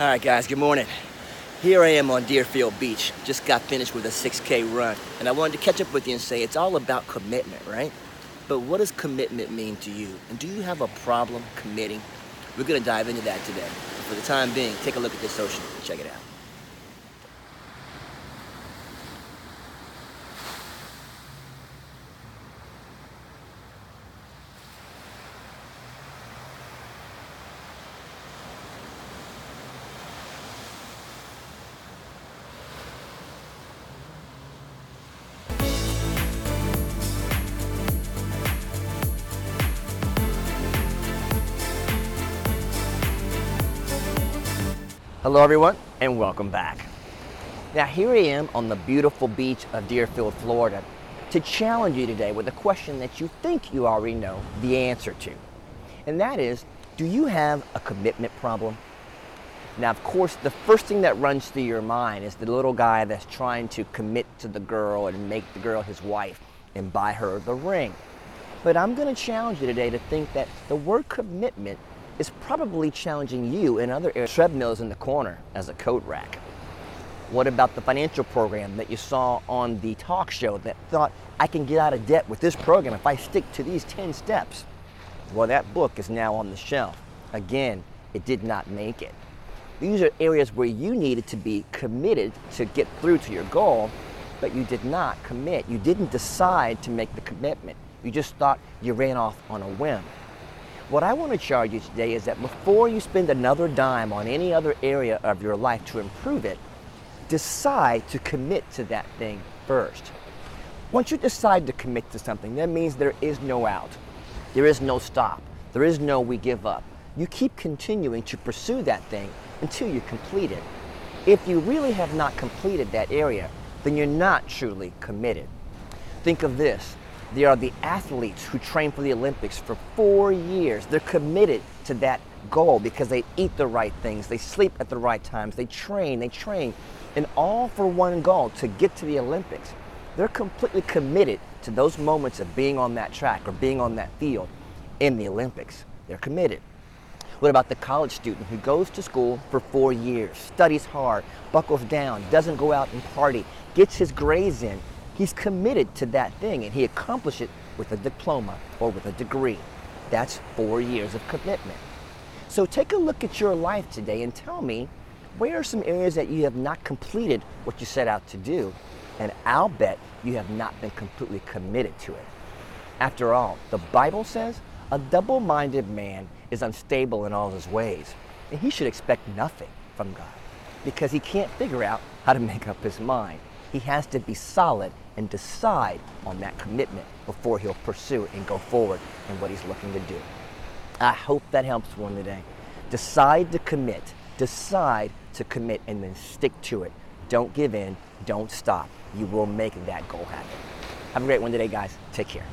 All right, guys, good morning. Here I am on Deerfield Beach. Just got finished with a 6K run, and I wanted to catch up with you and say it's all about commitment, right? But what does commitment mean to you? And do you have a problem committing? We're gonna dive into that today. But for the time being, take a look at this ocean and check it out. Hello, everyone, and welcome back. Now, here I am on the beautiful beach of Deerfield, Florida, to challenge you today with a question that you think you already know the answer to. And that is do you have a commitment problem? Now, of course, the first thing that runs through your mind is the little guy that's trying to commit to the girl and make the girl his wife and buy her the ring. But I'm going to challenge you today to think that the word commitment is probably challenging you in other areas. Treadmills in the corner as a coat rack. What about the financial program that you saw on the talk show that thought I can get out of debt with this program if I stick to these 10 steps? Well, that book is now on the shelf. Again, it did not make it. These are areas where you needed to be committed to get through to your goal, but you did not commit. You didn't decide to make the commitment. You just thought you ran off on a whim. What I want to charge you today is that before you spend another dime on any other area of your life to improve it, decide to commit to that thing first. Once you decide to commit to something, that means there is no out. There is no stop. There is no we give up. You keep continuing to pursue that thing until you complete it. If you really have not completed that area, then you're not truly committed. Think of this they are the athletes who train for the Olympics for four years. They're committed to that goal because they eat the right things, they sleep at the right times, they train, they train, and all for one goal to get to the Olympics. They're completely committed to those moments of being on that track or being on that field in the Olympics. They're committed. What about the college student who goes to school for four years, studies hard, buckles down, doesn't go out and party, gets his grades in, He's committed to that thing and he accomplished it with a diploma or with a degree. That's four years of commitment. So take a look at your life today and tell me where are some areas that you have not completed what you set out to do? And I'll bet you have not been completely committed to it. After all, the Bible says a double minded man is unstable in all his ways, and he should expect nothing from God because he can't figure out how to make up his mind. He has to be solid and decide on that commitment before he'll pursue and go forward in what he's looking to do. I hope that helps one today. Decide to commit. Decide to commit and then stick to it. Don't give in. Don't stop. You will make that goal happen. Have a great one today, guys. Take care.